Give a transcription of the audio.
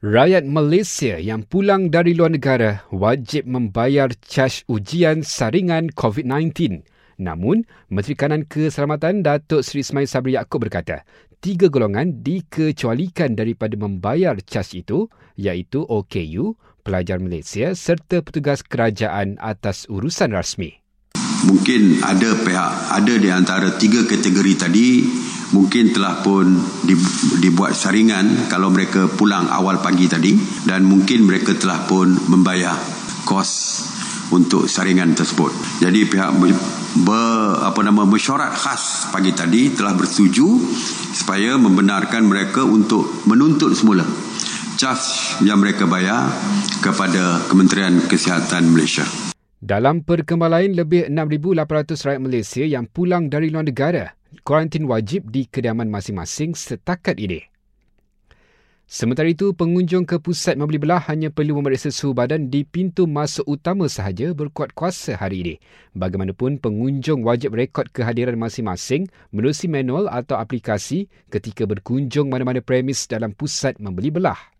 Rakyat Malaysia yang pulang dari luar negara wajib membayar caj ujian saringan COVID-19. Namun, Menteri Kanan Keselamatan Datuk Seri Ismail Sabri Yaakob berkata, tiga golongan dikecualikan daripada membayar caj itu iaitu OKU, pelajar Malaysia serta petugas kerajaan atas urusan rasmi. Mungkin ada pihak, ada di antara tiga kategori tadi mungkin telah pun dibuat saringan kalau mereka pulang awal pagi tadi dan mungkin mereka telah pun membayar kos untuk saringan tersebut. Jadi pihak ber, apa nama mesyuarat khas pagi tadi telah bersetuju supaya membenarkan mereka untuk menuntut semula cas yang mereka bayar kepada Kementerian Kesihatan Malaysia. Dalam perkembangan lain, lebih 6,800 rakyat Malaysia yang pulang dari luar negara kuarantin wajib di kediaman masing-masing setakat ini. Sementara itu, pengunjung ke pusat membeli belah hanya perlu memeriksa suhu badan di pintu masuk utama sahaja berkuat kuasa hari ini. Bagaimanapun, pengunjung wajib rekod kehadiran masing-masing menerusi manual atau aplikasi ketika berkunjung mana-mana premis dalam pusat membeli belah.